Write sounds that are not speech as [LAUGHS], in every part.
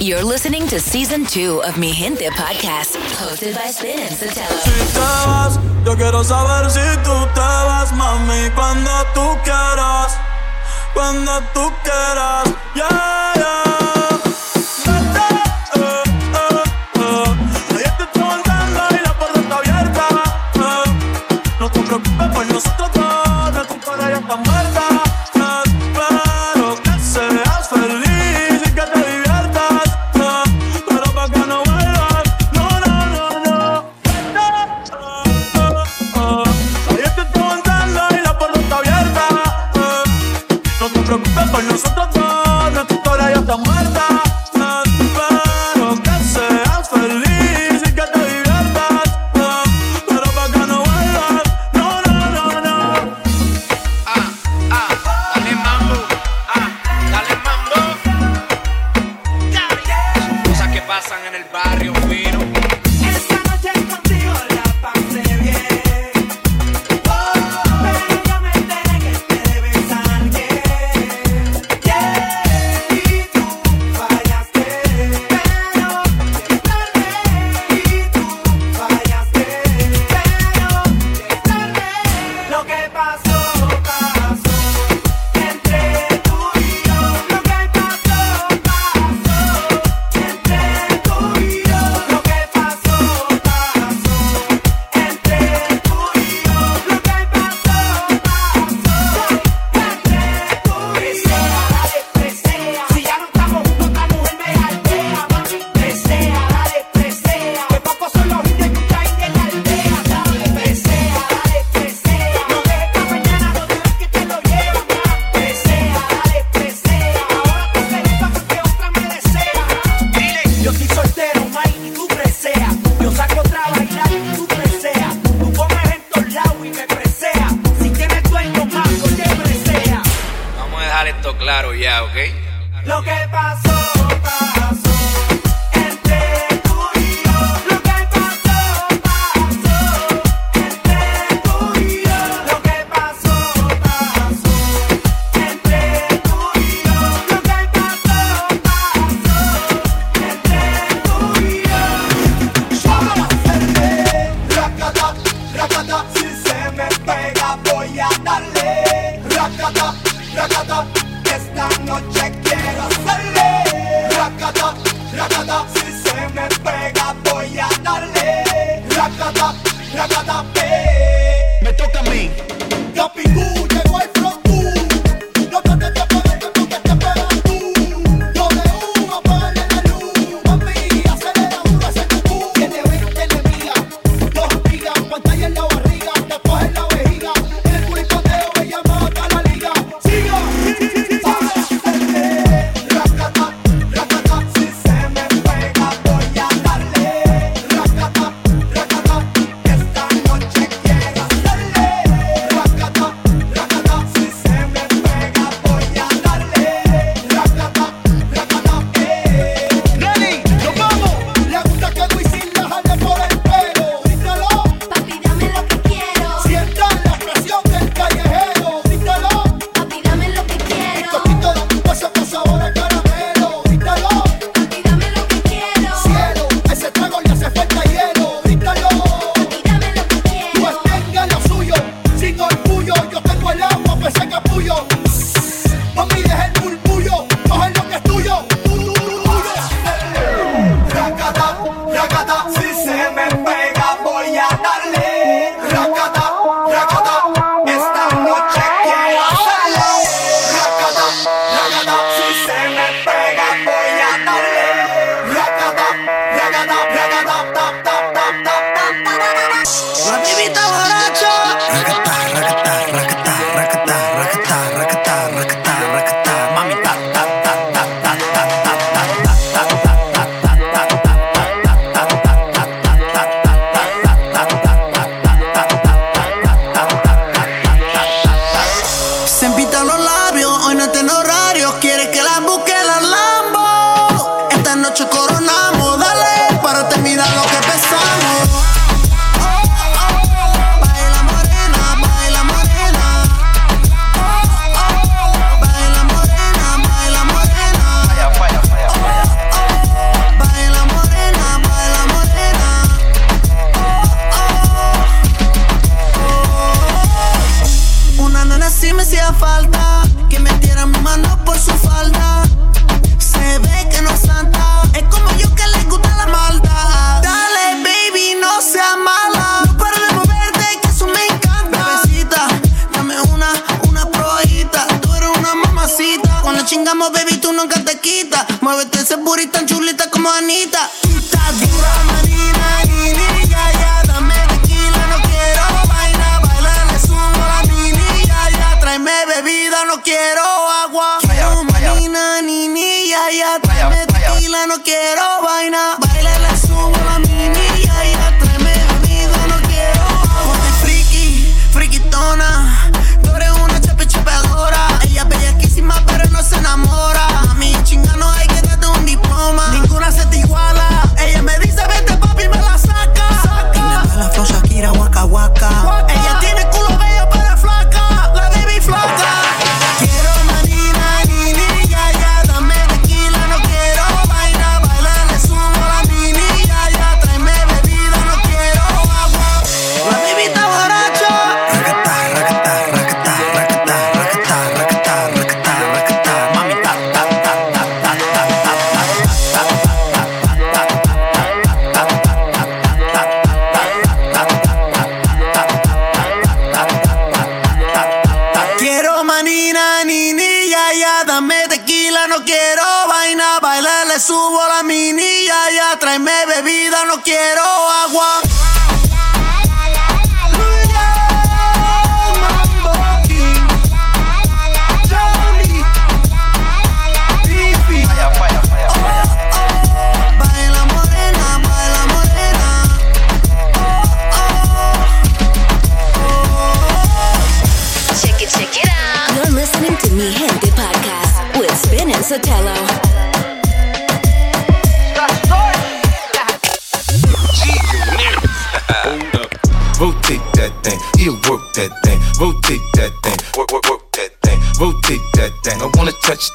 You're listening to season 2 of Mi Gente Podcast, hosted by Spin and Sotelo. Si te vas, yo quiero saber si tú te vas, mami, cuando tú quieras. Cuando tú quieras, yeah, yeah.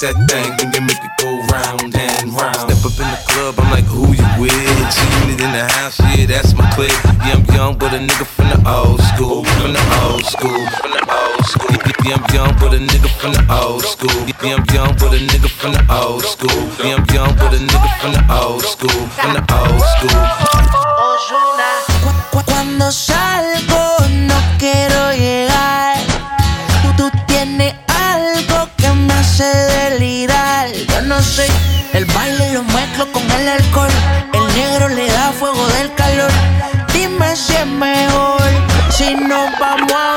That thing, then you make it go round and round. Step up in the club, I'm like, who you with? See it in the house, yeah, that's my clique. Yeah, I'm young, but a nigga from the old school, from the old school, from the old school. Yeah, I'm young, but a nigga from the old school. Yeah, I'm young, but a nigga from the old school. Yeah, I'm young, but a nigga from the old school, from the old school. Cu- Cuando salgo no quiero llegar. El baile lo mezclo con el alcohol. El negro le da fuego del calor. Dime si es mejor si nos vamos a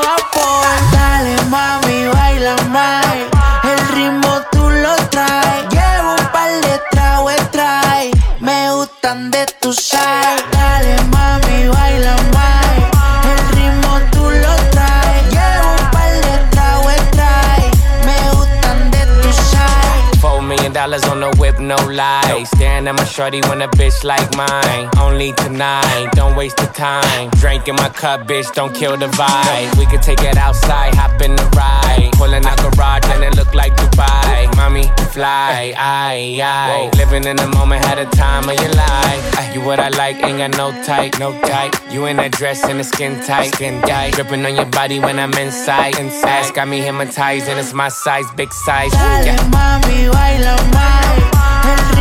no lie. Staring at my shorty when a bitch like mine. Only tonight, don't waste the time. Drink in my cup, bitch, don't kill the vibe. We could take it outside, hop in the ride. Pulling out garage and it look like Dubai. Mommy, fly, aye, aye. Living in the moment, had a time of your life. Ah, you what I like, ain't got no type, no type. You in that dress and the skin tight, skin tight. Dripping on your body when I'm inside. Inside, got me hypnotized and it's my size, big size. Dale Yeah. mami, baila más.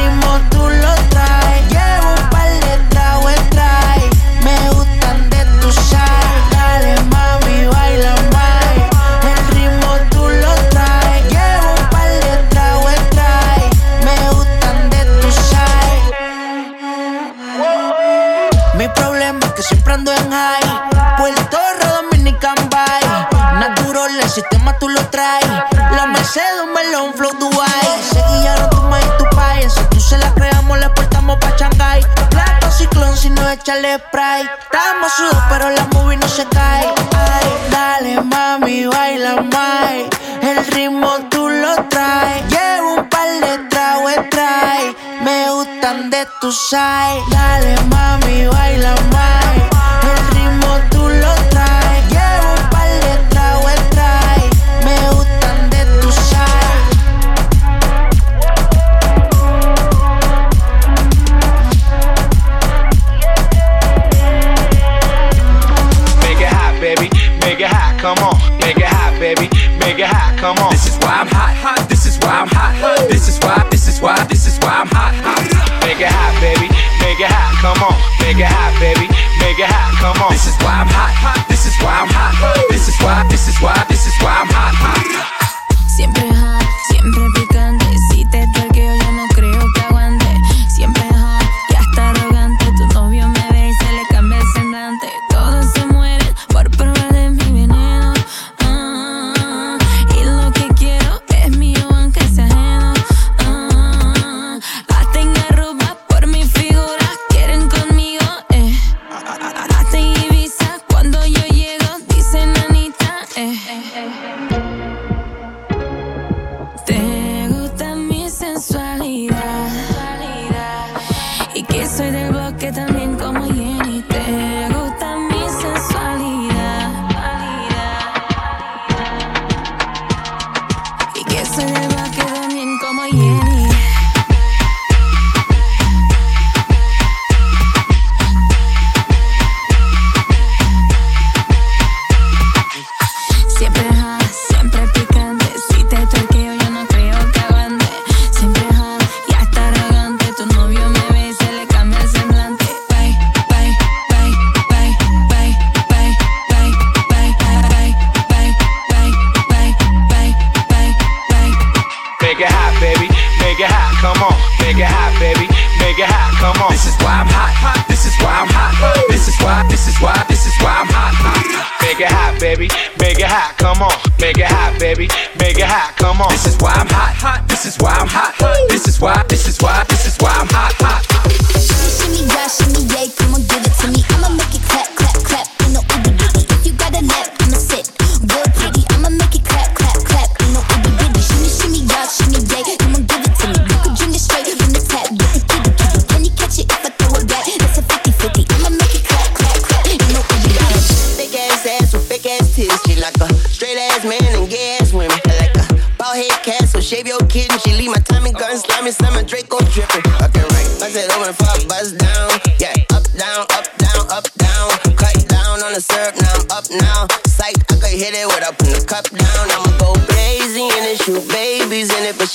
mismo echarle spray. Estamos sudos, pero la movie no se cae. Ay, dale mami, baila más. El ritmo tú lo traes. Llevo un par de tragos trae. Me gustan de tu side. Dale mami,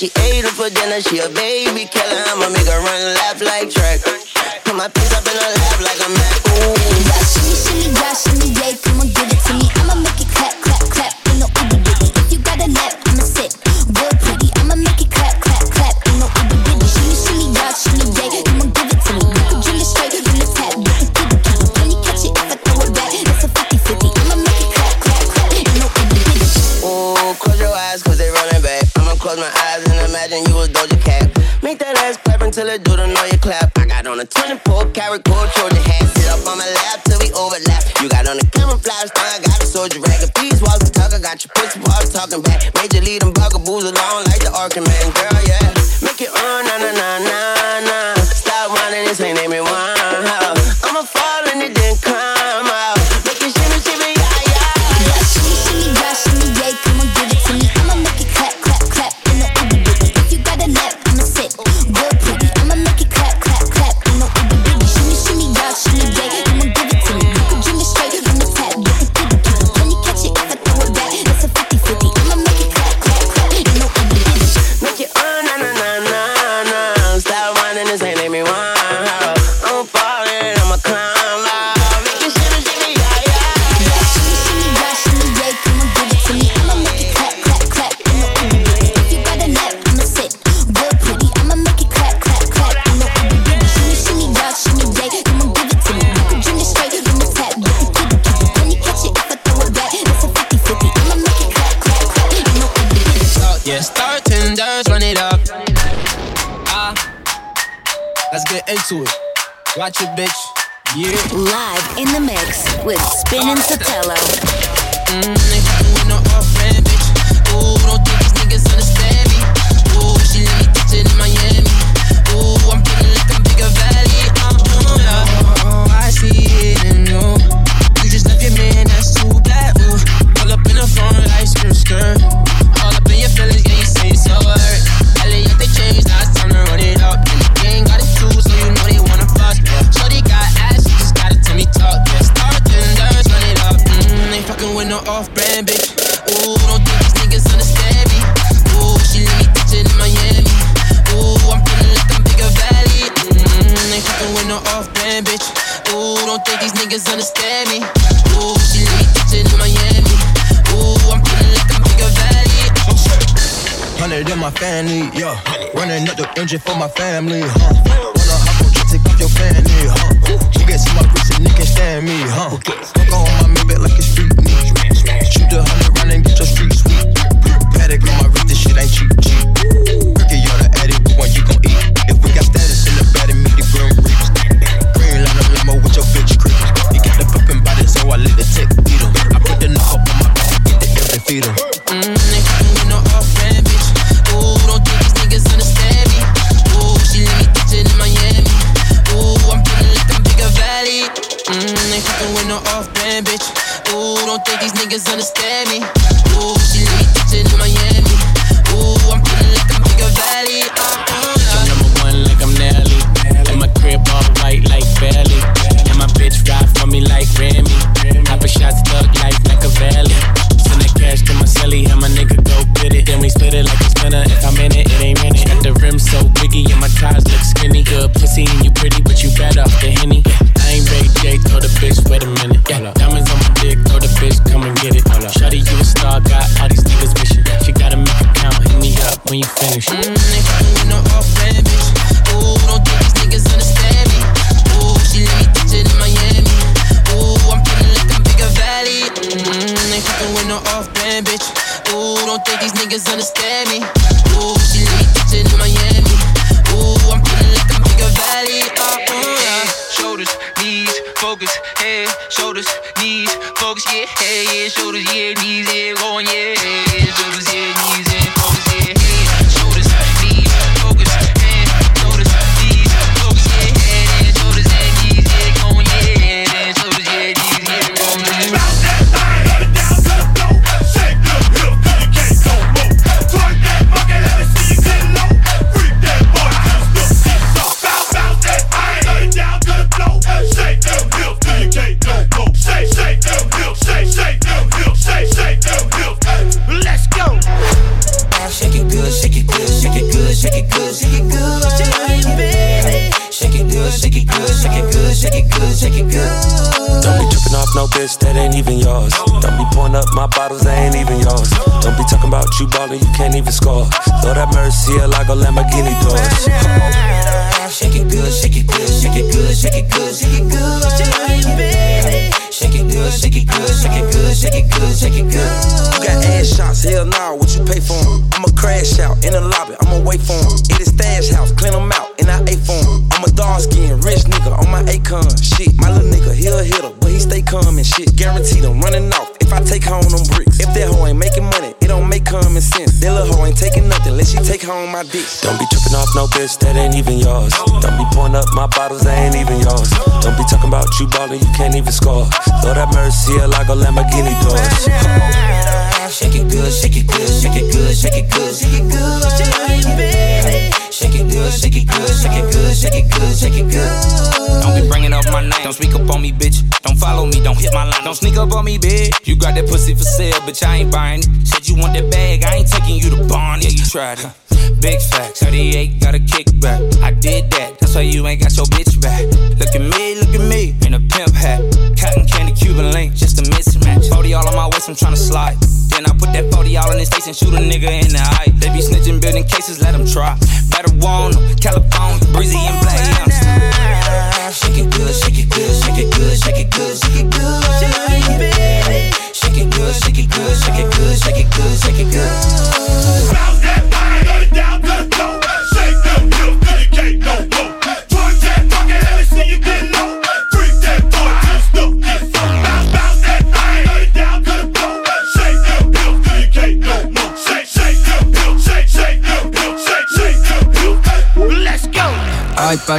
She ate for dinner, she a baby killer. I'ma make her run laugh like track. Put my pants up change it for my family. Huh? About you can't even score. Throw that Mercy I like a Lamborghini doors. Shake it good, shake it good, shake it good, shake it good, shake it good, baby. Shake it good, shake it good, shake it good, shake it good, shake it good. You got ass shots, hell nah, what you pay for? I'ma crash out in the lobby, I'ma wait for 'em. It is stash house, clean 'em out, and I ate for 'em. I'm a dark skin, rich nigga on my Akon. Shit, my little nigga, he a hitter, but he stay calm and shit. Guaranteed I'm running off if I take home them bricks. Common sense. That little hoe ain't taking nothing unless she take home my dick. Don't be tripping off no bitch that ain't even yours. Don't be pouring up my bottles that ain't even yours. Don't be talking about you ballin', you can't even score. Throw that Mercy I like a Lamborghini doors. Shake it good, shake it good, shake it good, shake it good, shake it good, baby. Shake it good, shake it good, shake it good, shake it good, shake it good. Don't be bringing up my name. Don't speak up on me, bitch. Don't follow me, don't hit my line. Don't sneak up on me, bitch. You got that pussy for sale, bitch. I ain't buying it. Said you want that bag, I ain't taking you to Barney. Yeah, you tried it. [LAUGHS] Big facts, 38 got a kickback. I did that, that's why you ain't got your bitch back. Look at me, Cuban link, just a mismatch. 40 all on my waist, I'm tryna slide. Then I put that 40 all in his face and shoot a nigga in the eye. They be snitching, building cases, let them try. Better warn 'em, California, breezy and black. Yeah, Shake it good, shake it good, shake it good, shake it good, shake it good, baby. Shake it good, shake it good, shake it good, shake it good, shake it good.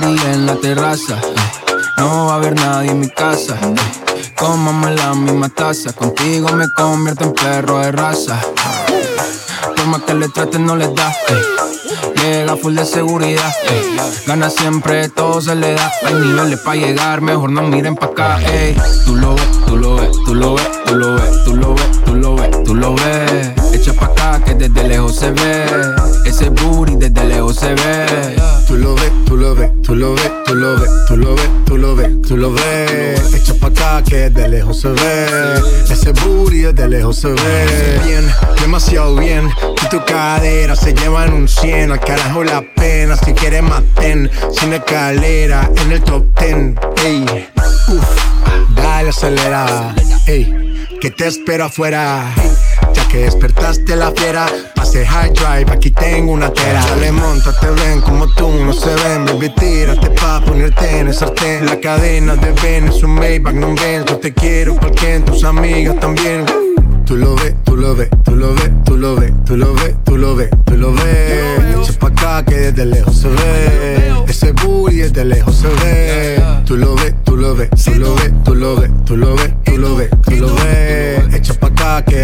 En la terraza. No va a haber nadie en mi casa. Comamos la misma taza. Contigo me convierto en perro de raza. Por más que le traten, no les da. Llega full de seguridad. Gana siempre, todo se le da. Hay niveles para llegar, mejor no miren pa' acá. ey. Tú lo ves, tú lo ves, tú lo ves, tú lo ves, tú lo ves, tú lo ves, tú lo ves. Echa pa' acá que desde lejos se ve. Ese booty desde lejos se ve. Tú lo ves, tú lo ves, tú lo ves, tú lo ves, tú lo ves, tú lo ves, tú lo ves. Echa pa' acá que de lejos se ve. Ese booty de lejos se ve. Bien, demasiado bien. Y tu cadera se llevan un 100. Al carajo la pena. Si quieres maten. Sin escalera en el top 10. Ey, uff, dale acelera. Ey, que te espero afuera. Ya que despertaste la fiera, pase high drive, aquí tengo una tera. Dale, monta, te ven como tú, no se ven, baby, tírate pa' ponerte en el sartén. La cadena de Ben es un Maybach, no Benz, yo te quiero porque tus amigas también. Tú lo ves, tú lo ves, tú lo ves, tú lo ves, tú lo ves, tú lo ves, tú lo ves. Echa pa' acá que desde lejos se ve. Ese booty desde lejos se ve. Tú lo ves, tú lo ves, tú lo ves, tú lo ves, tú lo ves, tú lo ves,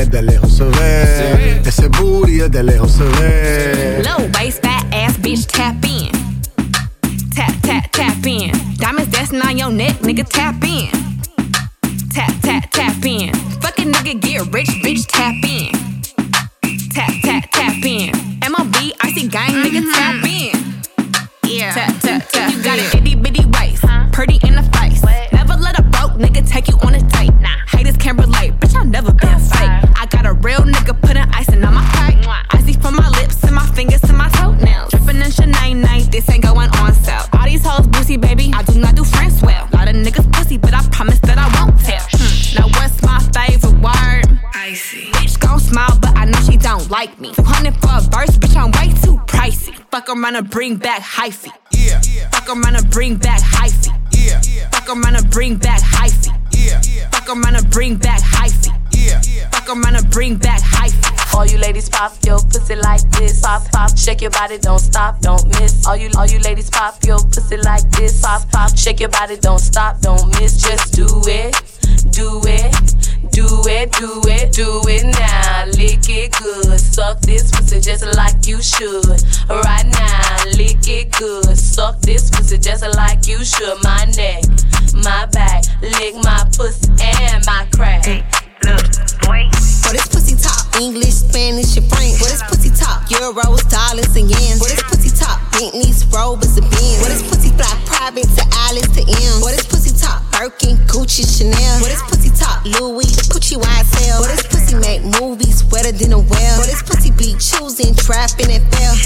tú lo ves. Echa pa' acá desde lejos se ve. Ese booty desde lejos se ve. Low waist, fat ass bitch, tap in. Tap, tap, tap in. Diamonds dancing on your neck, nigga, tap in. Shake your body, don't stop, don't miss. All you, all you ladies pop your pussy like this. Pop, pop, shake your body, don't stop, don't miss. Just do it, do it, do it, do it, do it now. Lick it good, suck this pussy just like you should. Right now, lick it good, suck this pussy just like you should. My neck, my back, lick my pussy and my crack. Look, boy. For this pussy talk, English, Spanish, and French. What is pussy talk, euros, dollars, and yens. What is pussy talk, Bentleys, Rovers, and Benz. For this pussy fly private to Alice to M. For this pussy talk, Birkin, Gucci, Chanel. For this pussy talk, Louis, Gucci, YSL. For this pussy make movies wetter than a well. For this pussy be choosing, trapping, and fail.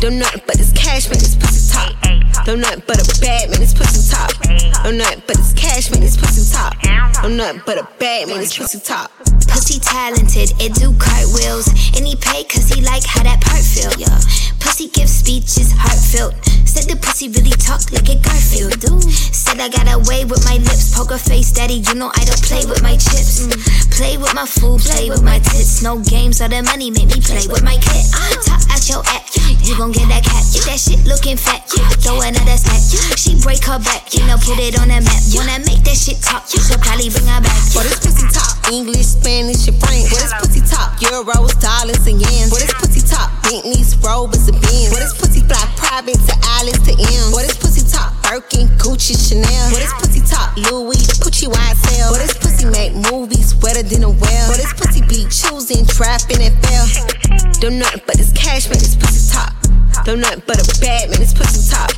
Them nothing but this cash, man, this pussy talk. Them nothing but a bad man, this pussy talk. Them nothing but this cash, man, this pussy talk. Them nothing but a bad man, this pussy talk. Pussy talented, it do cartwheels. And he pay cause he like how that part feel. Yeah. Pussy give speeches heartfelt. Said the pussy really talk like a Garfield. Said I got away with my lips. Poker face, daddy, you know I don't play with my chips. Play with my food, play with my tits. No games, all the money make me play with my kid. Top out your act, you gon' get that cat. That shit looking fat, throw another stack. She break her back, you know, put it on the map. Wanna make that shit talk, you should probably bring her back. For this pussy talk, English, Spanish, and French. What is pussy talk, euros, dollars, and yens. For this pussy talk, Bentleys, Rovers, and Benz. For this pussy fly private to Alice to M. For this pussy talk, Birkin, Gucci, Chanel. For this pussy talk, Louis, Gucci, YSL. For this pussy make movies wetter than a well. For this pussy be choosing, trapping, and fail. Them nothing but this cash, man, this pussy talk. Them nothing but a bad man, this pussy talk.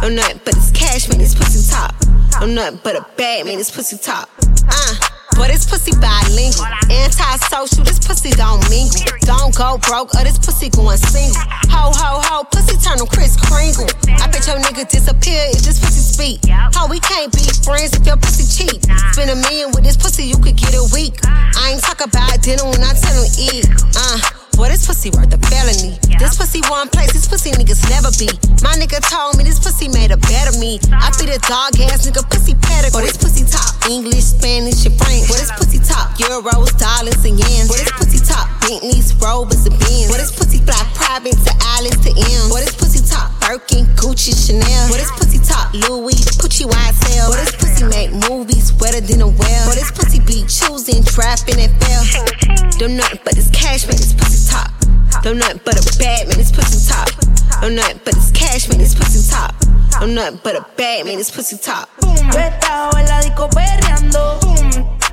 Them nothing but this cash, man, this pussy talk. Them nothing but a bad man, this pussy talk. Uh. But this pussy bilingual, anti-social. This pussy don't mingle. Don't go broke, or this pussy going single. Ho ho ho, pussy turn them Kris Kringle. I bet your nigga disappear if this pussy speak. Ho, we can't be friends if your pussy cheap. Spend a million with this pussy, you could get a week. I ain't talk about dinner when I tell him eat. Uh. Boy, this pussy worth a felony. This pussy one place, this pussy niggas never be. My nigga told me this pussy made a better me. I be the dog ass nigga pussy pedigree. Boy, this pussy talk English, Spanish, and French. Boy, this pussy talk euros, dollars, and yens. Boy, this pussy talk Bentleys, Rovers, and Benz. Boy, this pussy fly private to Alice to M. Boy, this pussy talk Birkin, Gucci, Chanel. Boy, this pussy top Louis, Gucci, YSL. Boy, this pussy make movies wetter than a well. Boy, this pussy be choosing, trapping, and fail. Them nothing but this cash, man, this pussy talk. Them nothing but a bad man, this pussy talk. Them nothing but this cash, man, this pussy talk. Them nothing but a bad man, this pussy talk. Yo he estado en la disco perreando,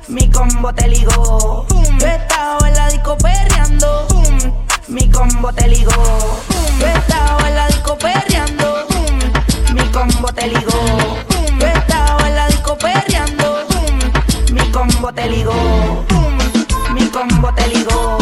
mi combo te ligó. Yo he estado en la disco perreando, mi combo te ligó. Yo he estado en la disco perreando, mi combo te ligó. Yo he estado en la disco perreando, mi combo te ligó. Mi combo te ligó.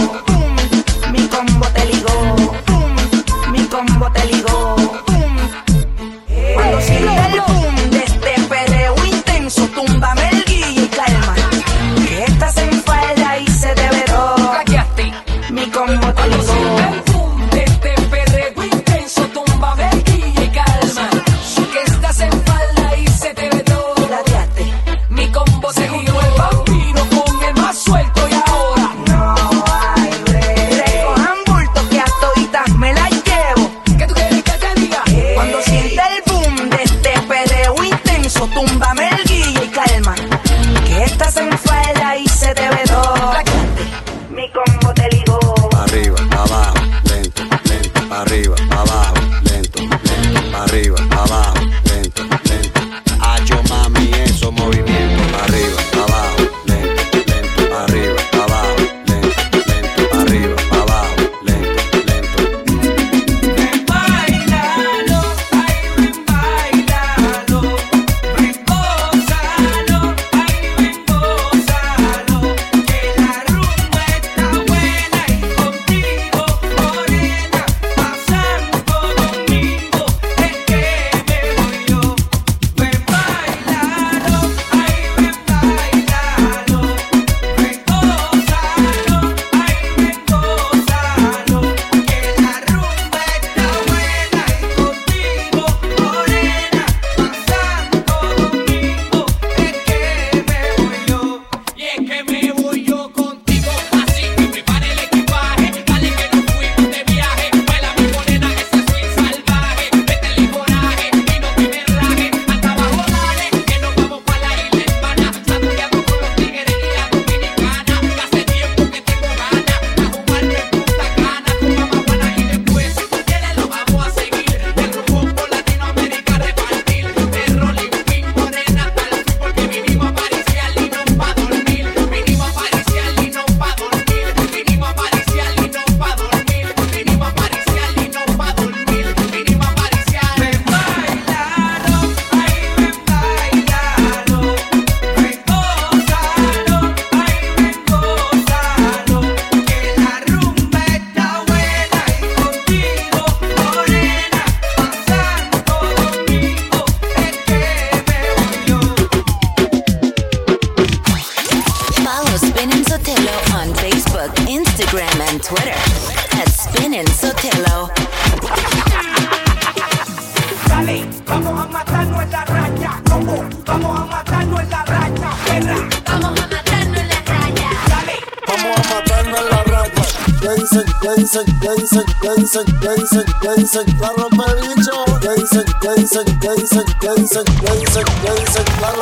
¿Qué dicen? ¿Qué dicen? ¿Qué dicen? ¿Qué dicen? La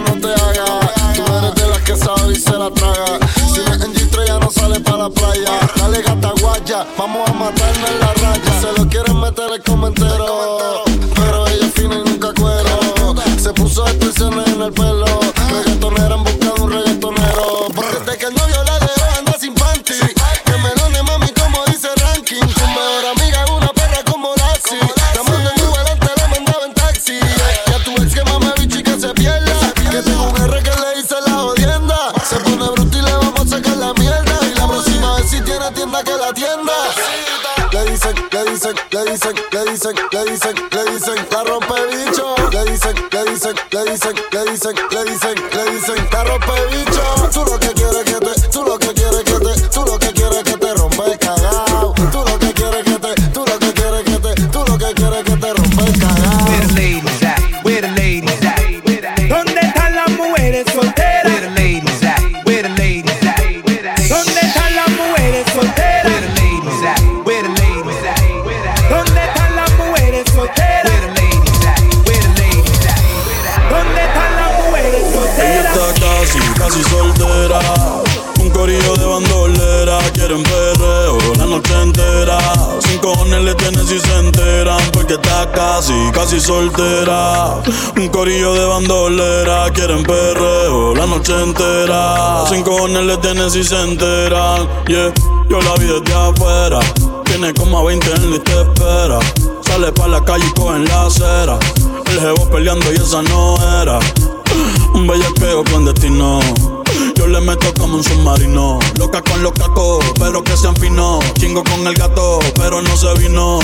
no te haga. Tú las que sabe y se la traga. Si no es en G3 ya no sale para la playa. Dale gata guaya, vamos a matarnos en la raya. Se lo quieren meter el comentero. Pero ella fina y nunca cuero. Se puso extensiones en el pelo. Casi, soltera. Un corillo de bandolera, quieren perreo la noche entera. Sin cojones le tienen si se enteran, yeah. Yo la vi desde afuera, tiene como a 20 en la te espera. Sale pa' la calle y coge en la acera. El jevo peleando y esa no era. Un bellaqueo clandestino. Yo le meto como un submarino. Loca con los cacos, pero que sean finos. Chingo con el gato, pero no se vino.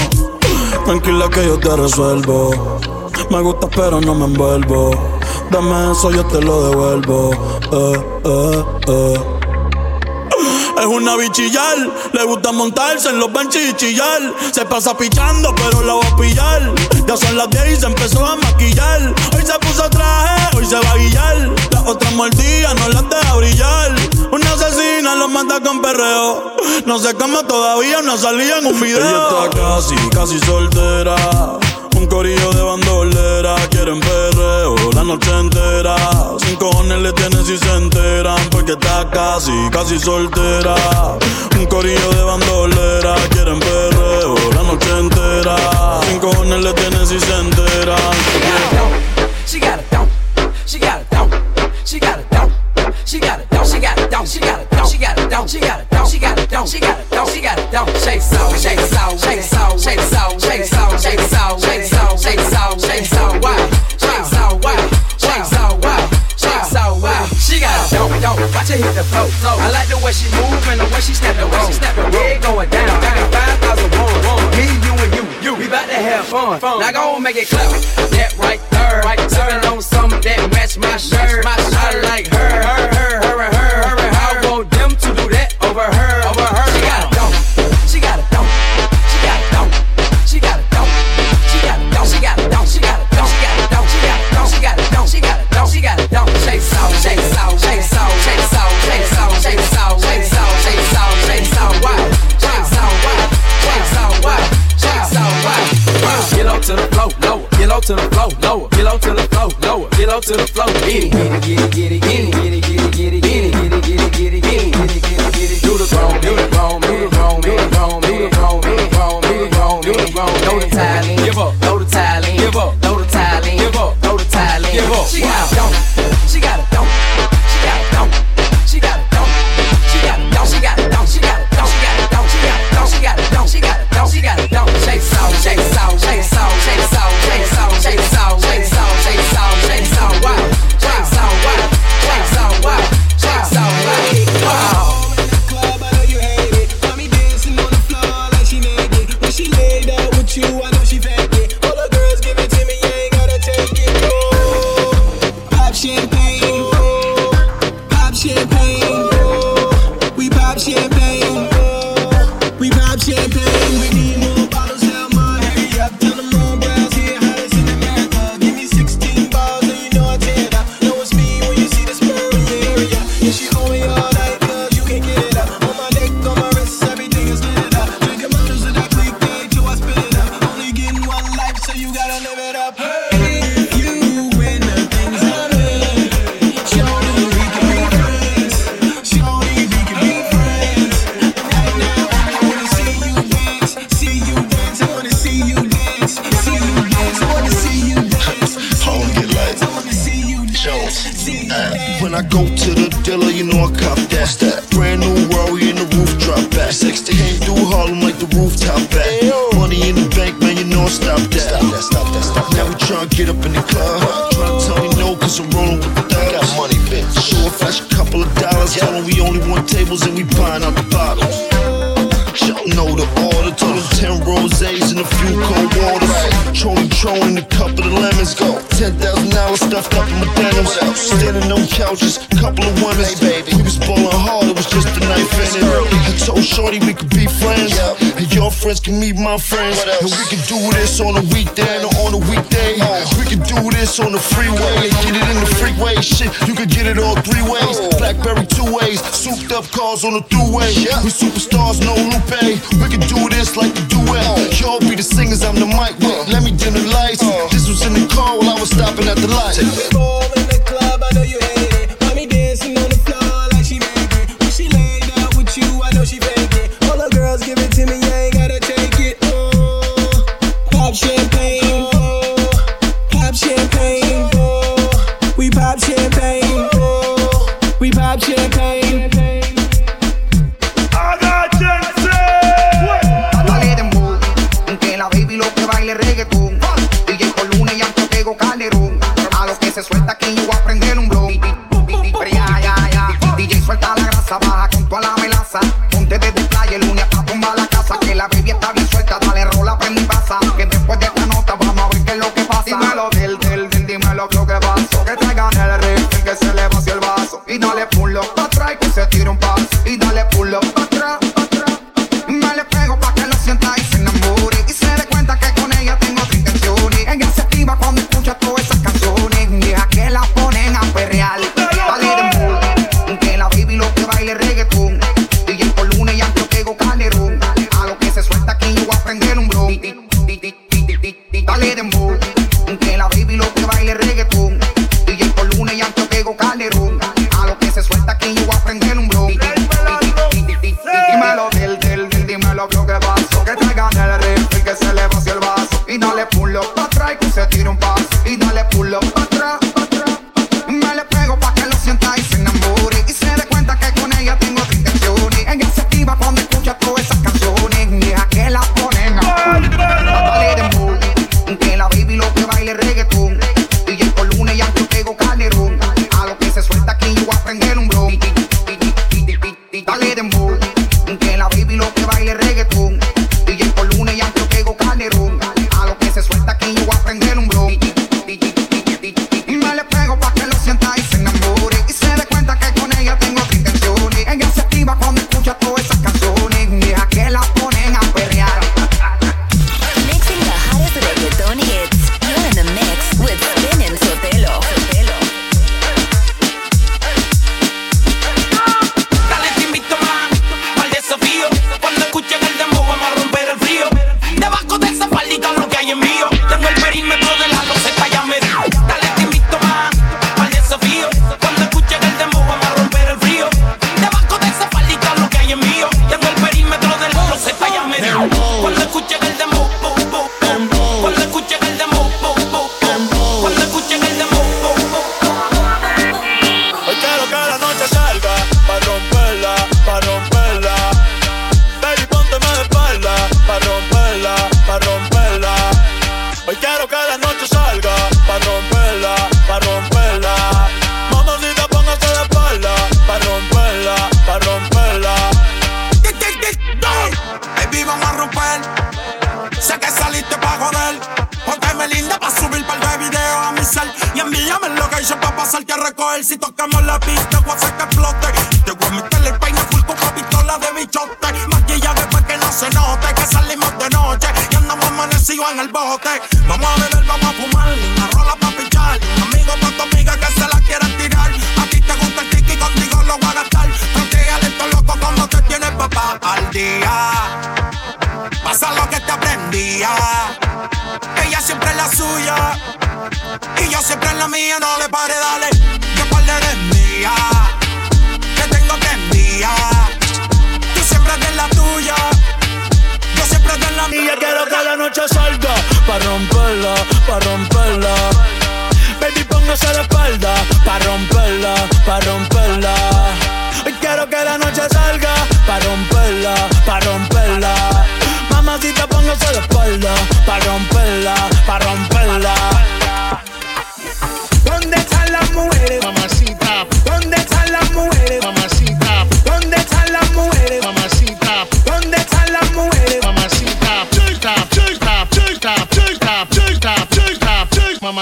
Tranquila que yo te resuelvo. Me gusta, pero no me envuelvo. Dame eso, yo te lo devuelvo. Eh, eh, eh. Es una bichillar, le gusta montarse en los benches y chillar. Se pasa pichando, pero la va a pillar. Ya son las 10 y se empezó a maquillar. Hoy se puso traje, hoy se va a guillar. Las otras mordidas no las deja brillar. Una asesina lo mata con perreo. No sé cómo todavía no salía en un video. Ella está casi, casi soltera. Un corillo de bandolera, quieren perreo la noche entera. Sin cojones le tienen si se enteran, porque está casi, casi soltera. Un corillo de bandolera, quieren perreo la noche entera. Sin cojones le tienen si se enteran. She got. She got. She got. She got it down. She got it down. She got it down. She got it down. She got it down. She got it down. She got it down. She got it down. Shake so, shake so, shake so, shake so, shake so, shake so, shake so, shake so, shake so, wow, shake so, wow, shake so, wow, shake so, wow. She got it down, down. Watch her hit the flow. I like the way she move and the way she snap the roll, snap the roll. Yeah, going down, down, five thousand one. Me, you, and you, you. We bout to have fun. Now go and make it clap. That right there, right Sipping on something that match my shirt. My shirt. I like her, her, her, her, her, her. I want them to do that over her, over her. She got it down. She got it down. She got it down. She got it down. She got it down. She got it down. She got it down. She got it down. She. She got it down. She. She got it down. Shake so, shake so, shake so, shake so, shake so, shake so, shake so, shake so, shake so, wow, shake so, wow, shake so, wow, shake so, wow. Get low to the flow, lower. Get low to the flow, lower. Get low to the flow, lower. Get low to the flow. Get it, get it, get it, get it, get it, on, no time. Hey, baby. We was ballin' hard, it was just the night it. I told Shorty we could be friends. Yep. And your friends can meet my friends. And we can do this on a weekend or on a weekday. We can do this on the freeway. Get it in the freeway. Shit, you could get it all three ways. Oh. Blackberry two ways. Souped up cars on the throughway. Yeah. We superstars, no Lupe. We can do this like the duet. Oh. Y'all be the singers, I'm the mic. With. Let me dim the lights. This was in the car while I was stopping at the light. Essa barraca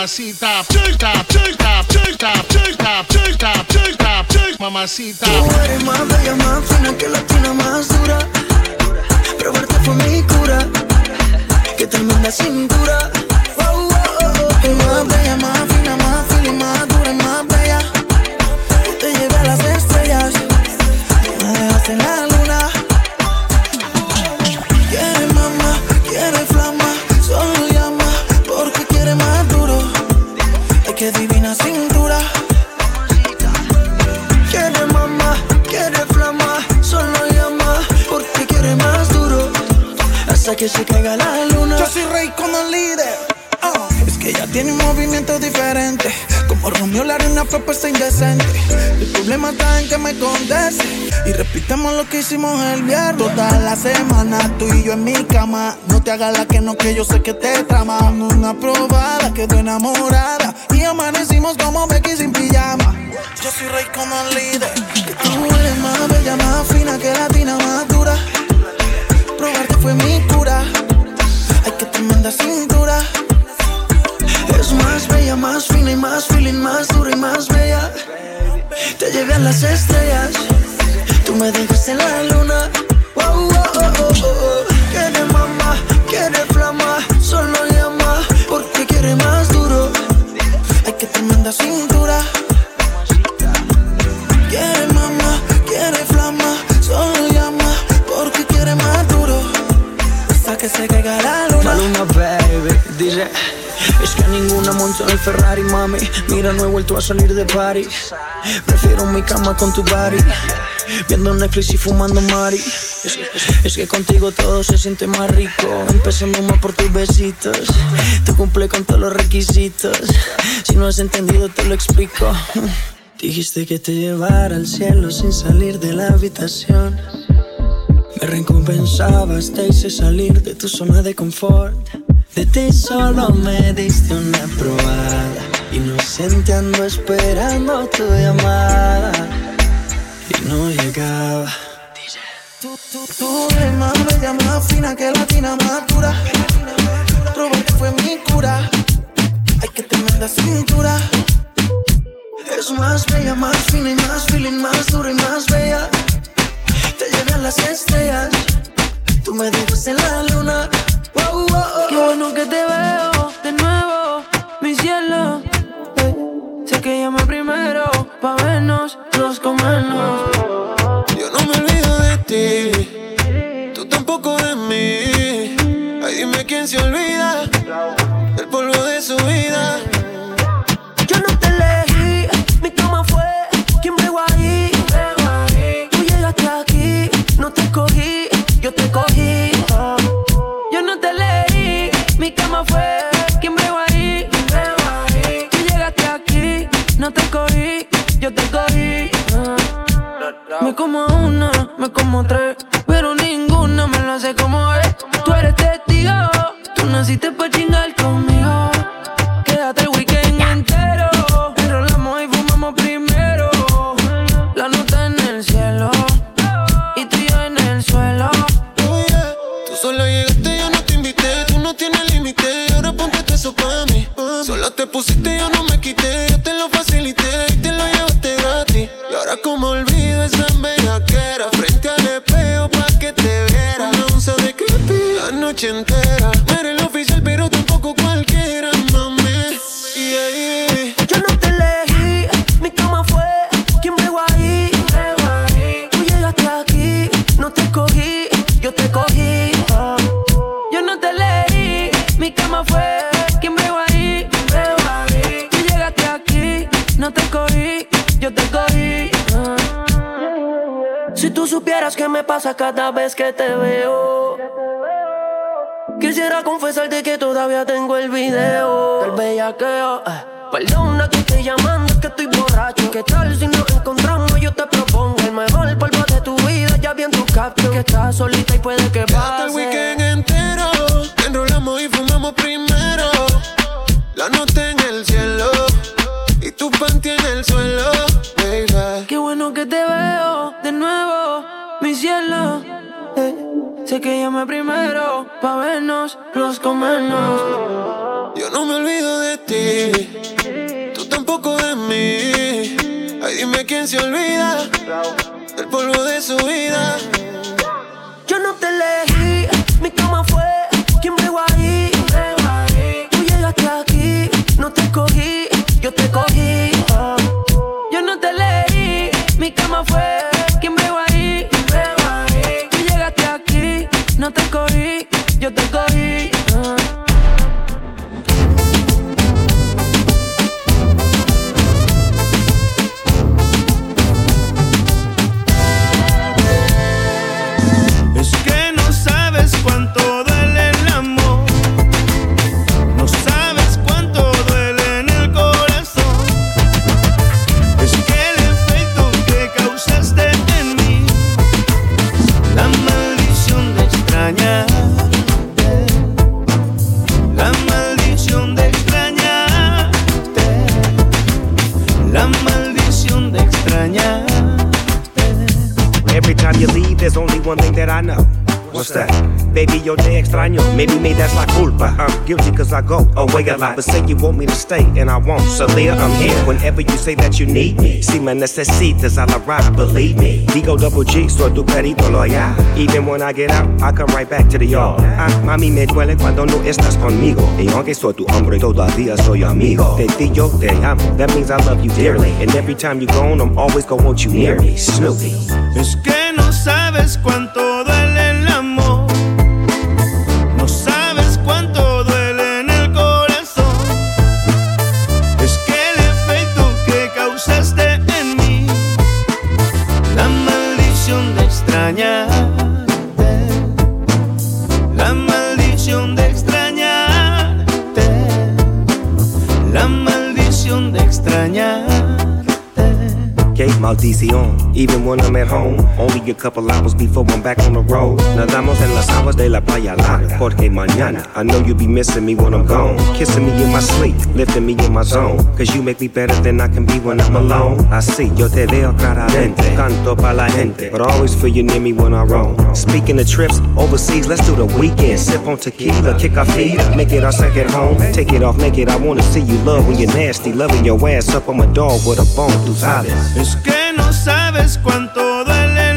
mamacita. Church tap, church tap, church tap, church mamacita. Tú eres más bella, más fina que la tina más dura. Probarte fue mi cura. Que tremenda cintura. Oh, oh, oh, oh. Que se caiga la luna. Yo soy rey con el líder. Ah, Es que ella tiene un movimiento diferente, como Romeo la una propuesta indecente. El problema está en que me conteste y repitamos lo que hicimos el viernes. Toda la semana tú y yo en mi cama. No te hagas la que no, que yo sé que te trama. Una probada, quedó enamorada y amanecimos como Becky sin pijama. Yo soy rey como el líder. Que tú eres más bella, más fina que la tina más dura. Probarte fue mi cura. Ay, que tremenda cintura. Es más bella, más fina y más feeling, más dura y más bella. Te llevé a las estrellas. Tú me dejaste en la luna. Oh, oh, oh, oh, oh. Quiere mamá, quiere flama. Solo llama porque quiere más duro. Ay, que tremenda cintura. Se la luna. Maluma, baby, dice Es que ninguna montó en el Ferrari, mami. Mira, no he vuelto a salir de party Prefiero mi cama con tu body. Viendo Netflix y fumando mari. Es, es que contigo todo se siente más rico. Empezando más por tus besitos. Tú cumple con todos los requisitos. Si no has entendido te lo explico. [LAUGHS] Dijiste que te llevara al cielo sin salir de la habitación me recompensabas, te hice salir de tu zona de confort. De ti solo me diste una probada. Inocente ando esperando tu llamada. Y no llegaba. Tú, tú, tú eres más bella, más fina que la tina más dura. Probarte fue mi cura. Ay, que tremenda cintura. Es más bella, más fina y más feeling, mi cama fue quien bregó ahí. Tú llegaste aquí, no te cogí, yo te cogí. Si tú supieras qué me pasa cada vez que te veo. Quisiera confesarte que todavía tengo el video del bellaqueo. eh. Perdona que estoy llamando, es que estoy borracho. ¿Qué tal si nos encontramos? Yo te propongo el mejor polvo de tu vida. Ya vi en tu caption que estás solita y puede que Quédate el pase. weekend entero. Fumamos La noté en el cielo y tu panty en el suelo, baby. Qué bueno que te veo de nuevo, mi cielo. Eh, sé que llamé primero pa' vernos, los comernos. Yo no me olvido de ti, tú tampoco de mí. Ay, dime quién se olvida del polvo de su vida. Yo no te elegí, mi cama fue cama fue quien me ahí. Tú llegaste aquí, no te cogí, yo te cogí. Cause I go away a lot. But say you want me to stay, and I won't. So Leah, I'm here whenever you say that you need me. Si me necesitas, I'll arrive, believe me. Digo double G, soy tu perito loyal. Even when I get out, I come right back to the yard. Ah, mami, me duele cuando no estás conmigo. Y aunque soy tu hombre, todavía soy amigo. Te di yo te amo. That means I love you dearly. And every time you're gone, I'm always gonna want you near me. Snoopy. Es que no sabes cuánto Even when I'm at home, only a couple hours before I'm back on the road. Nadamos en las aguas de la playa larga. Porque mañana, I know you'll be missing me when I'm gone. Kissing me in my sleep, lifting me in my zone. Cause you make me better than I can be when I'm alone. I see, yo te veo claramente. Canto pa' la gente. But I always feel you near me when I roam. Speaking of trips overseas, let's do the weekend. Sip on tequila, kick our feet make it our second home. Take it off naked, I wanna see you love when you're nasty. Loving your ass up, I'm a dog with a bone through silence. No sabes cuánto duele